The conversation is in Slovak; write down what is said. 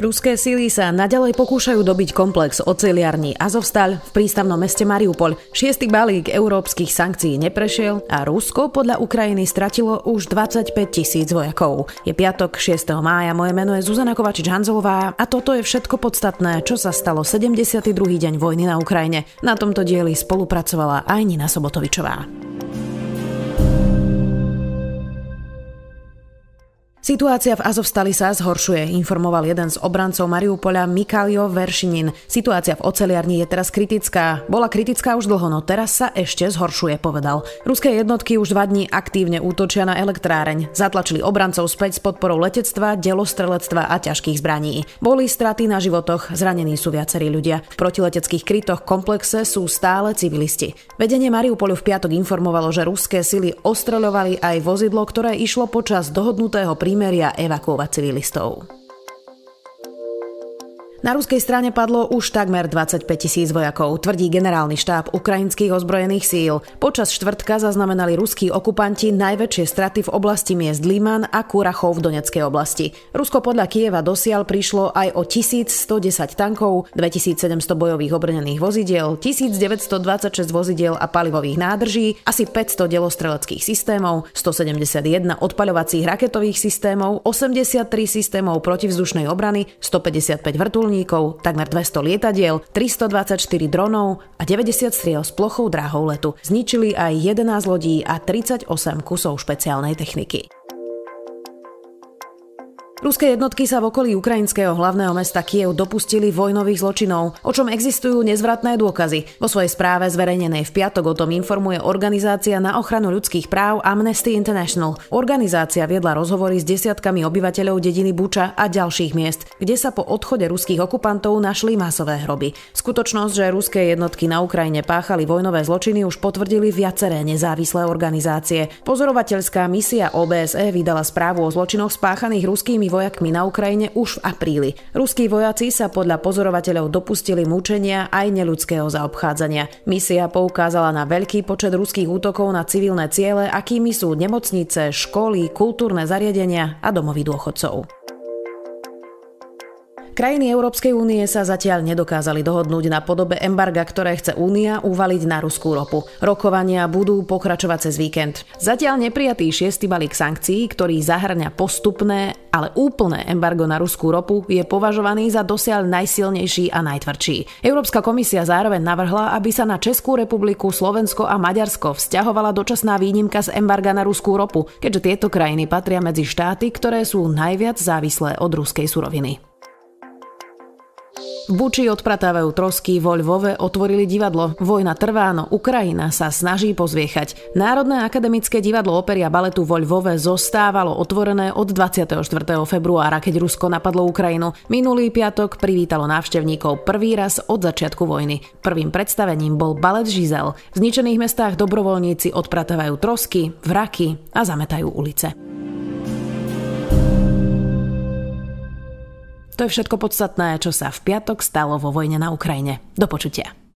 Ruské síly sa naďalej pokúšajú dobiť komplex oceliarní Azovstal v prístavnom meste Mariupol. Šiestý balík európskych sankcií neprešiel a Rusko podľa Ukrajiny stratilo už 25 tisíc vojakov. Je piatok 6. mája, moje meno je Zuzana Kovačič-Hanzová a toto je všetko podstatné, čo sa stalo 72. deň vojny na Ukrajine. Na tomto dieli spolupracovala aj Nina Sobotovičová. Situácia v Azovstali sa zhoršuje, informoval jeden z obrancov Mariupola Mikalio Veršinin. Situácia v oceliarni je teraz kritická. Bola kritická už dlho, no teraz sa ešte zhoršuje, povedal. Ruské jednotky už dva dní aktívne útočia na elektráreň. Zatlačili obrancov späť s podporou letectva, delostrelectva a ťažkých zbraní. Boli straty na životoch, zranení sú viacerí ľudia. V protileteckých krytoch komplexe sú stále civilisti. Vedenie Mariupolu v piatok informovalo, že ruské sily ostreľovali aj vozidlo, ktoré išlo počas dohodnutého prí prímeria evakuovať civilistov. Na ruskej strane padlo už takmer 25 tisíc vojakov, tvrdí generálny štáb ukrajinských ozbrojených síl. Počas štvrtka zaznamenali ruskí okupanti najväčšie straty v oblasti miest Liman a Kurachov v Doneckej oblasti. Rusko podľa Kieva dosiaľ prišlo aj o 1110 tankov, 2700 bojových obrnených vozidiel, 1926 vozidiel a palivových nádrží, asi 500 delostreleckých systémov, 171 odpaľovacích raketových systémov, 83 systémov protivzdušnej obrany, 155 vrtul vrtulníkov, takmer 200 lietadiel, 324 dronov a 90 striel s plochou dráhou letu. Zničili aj 11 lodí a 38 kusov špeciálnej techniky. Ruské jednotky sa v okolí ukrajinského hlavného mesta Kiev dopustili vojnových zločinov, o čom existujú nezvratné dôkazy. Vo svojej správe zverejnenej v piatok o tom informuje organizácia na ochranu ľudských práv Amnesty International. Organizácia viedla rozhovory s desiatkami obyvateľov dediny Buča a ďalších miest, kde sa po odchode ruských okupantov našli masové hroby. Skutočnosť, že ruské jednotky na Ukrajine páchali vojnové zločiny už potvrdili viaceré nezávislé organizácie. Pozorovateľská misia OBSE vydala správu o zločinoch spáchaných ruskými vojakmi na Ukrajine už v apríli. Ruskí vojaci sa podľa pozorovateľov dopustili mučenia aj neľudského zaobchádzania. Misia poukázala na veľký počet ruských útokov na civilné ciele, akými sú nemocnice, školy, kultúrne zariadenia a domovy dôchodcov. Krajiny Európskej únie sa zatiaľ nedokázali dohodnúť na podobe embarga, ktoré chce únia uvaliť na ruskú ropu. Rokovania budú pokračovať cez víkend. Zatiaľ neprijatý šiestý balík sankcií, ktorý zahrňa postupné, ale úplné embargo na ruskú ropu, je považovaný za dosiaľ najsilnejší a najtvrdší. Európska komisia zároveň navrhla, aby sa na Českú republiku, Slovensko a Maďarsko vzťahovala dočasná výnimka z embarga na ruskú ropu, keďže tieto krajiny patria medzi štáty, ktoré sú najviac závislé od ruskej suroviny. Buči odpratávajú trosky, vo Lvove otvorili divadlo. Vojna trvá, no Ukrajina sa snaží pozviechať. Národné akademické divadlo opery a baletu vo Lvove zostávalo otvorené od 24. februára, keď Rusko napadlo Ukrajinu. Minulý piatok privítalo návštevníkov prvý raz od začiatku vojny. Prvým predstavením bol balet Žizel. V zničených mestách dobrovoľníci odpratávajú trosky, vraky a zametajú ulice. To je všetko podstatné, čo sa v piatok stalo vo vojne na Ukrajine. Do počutia.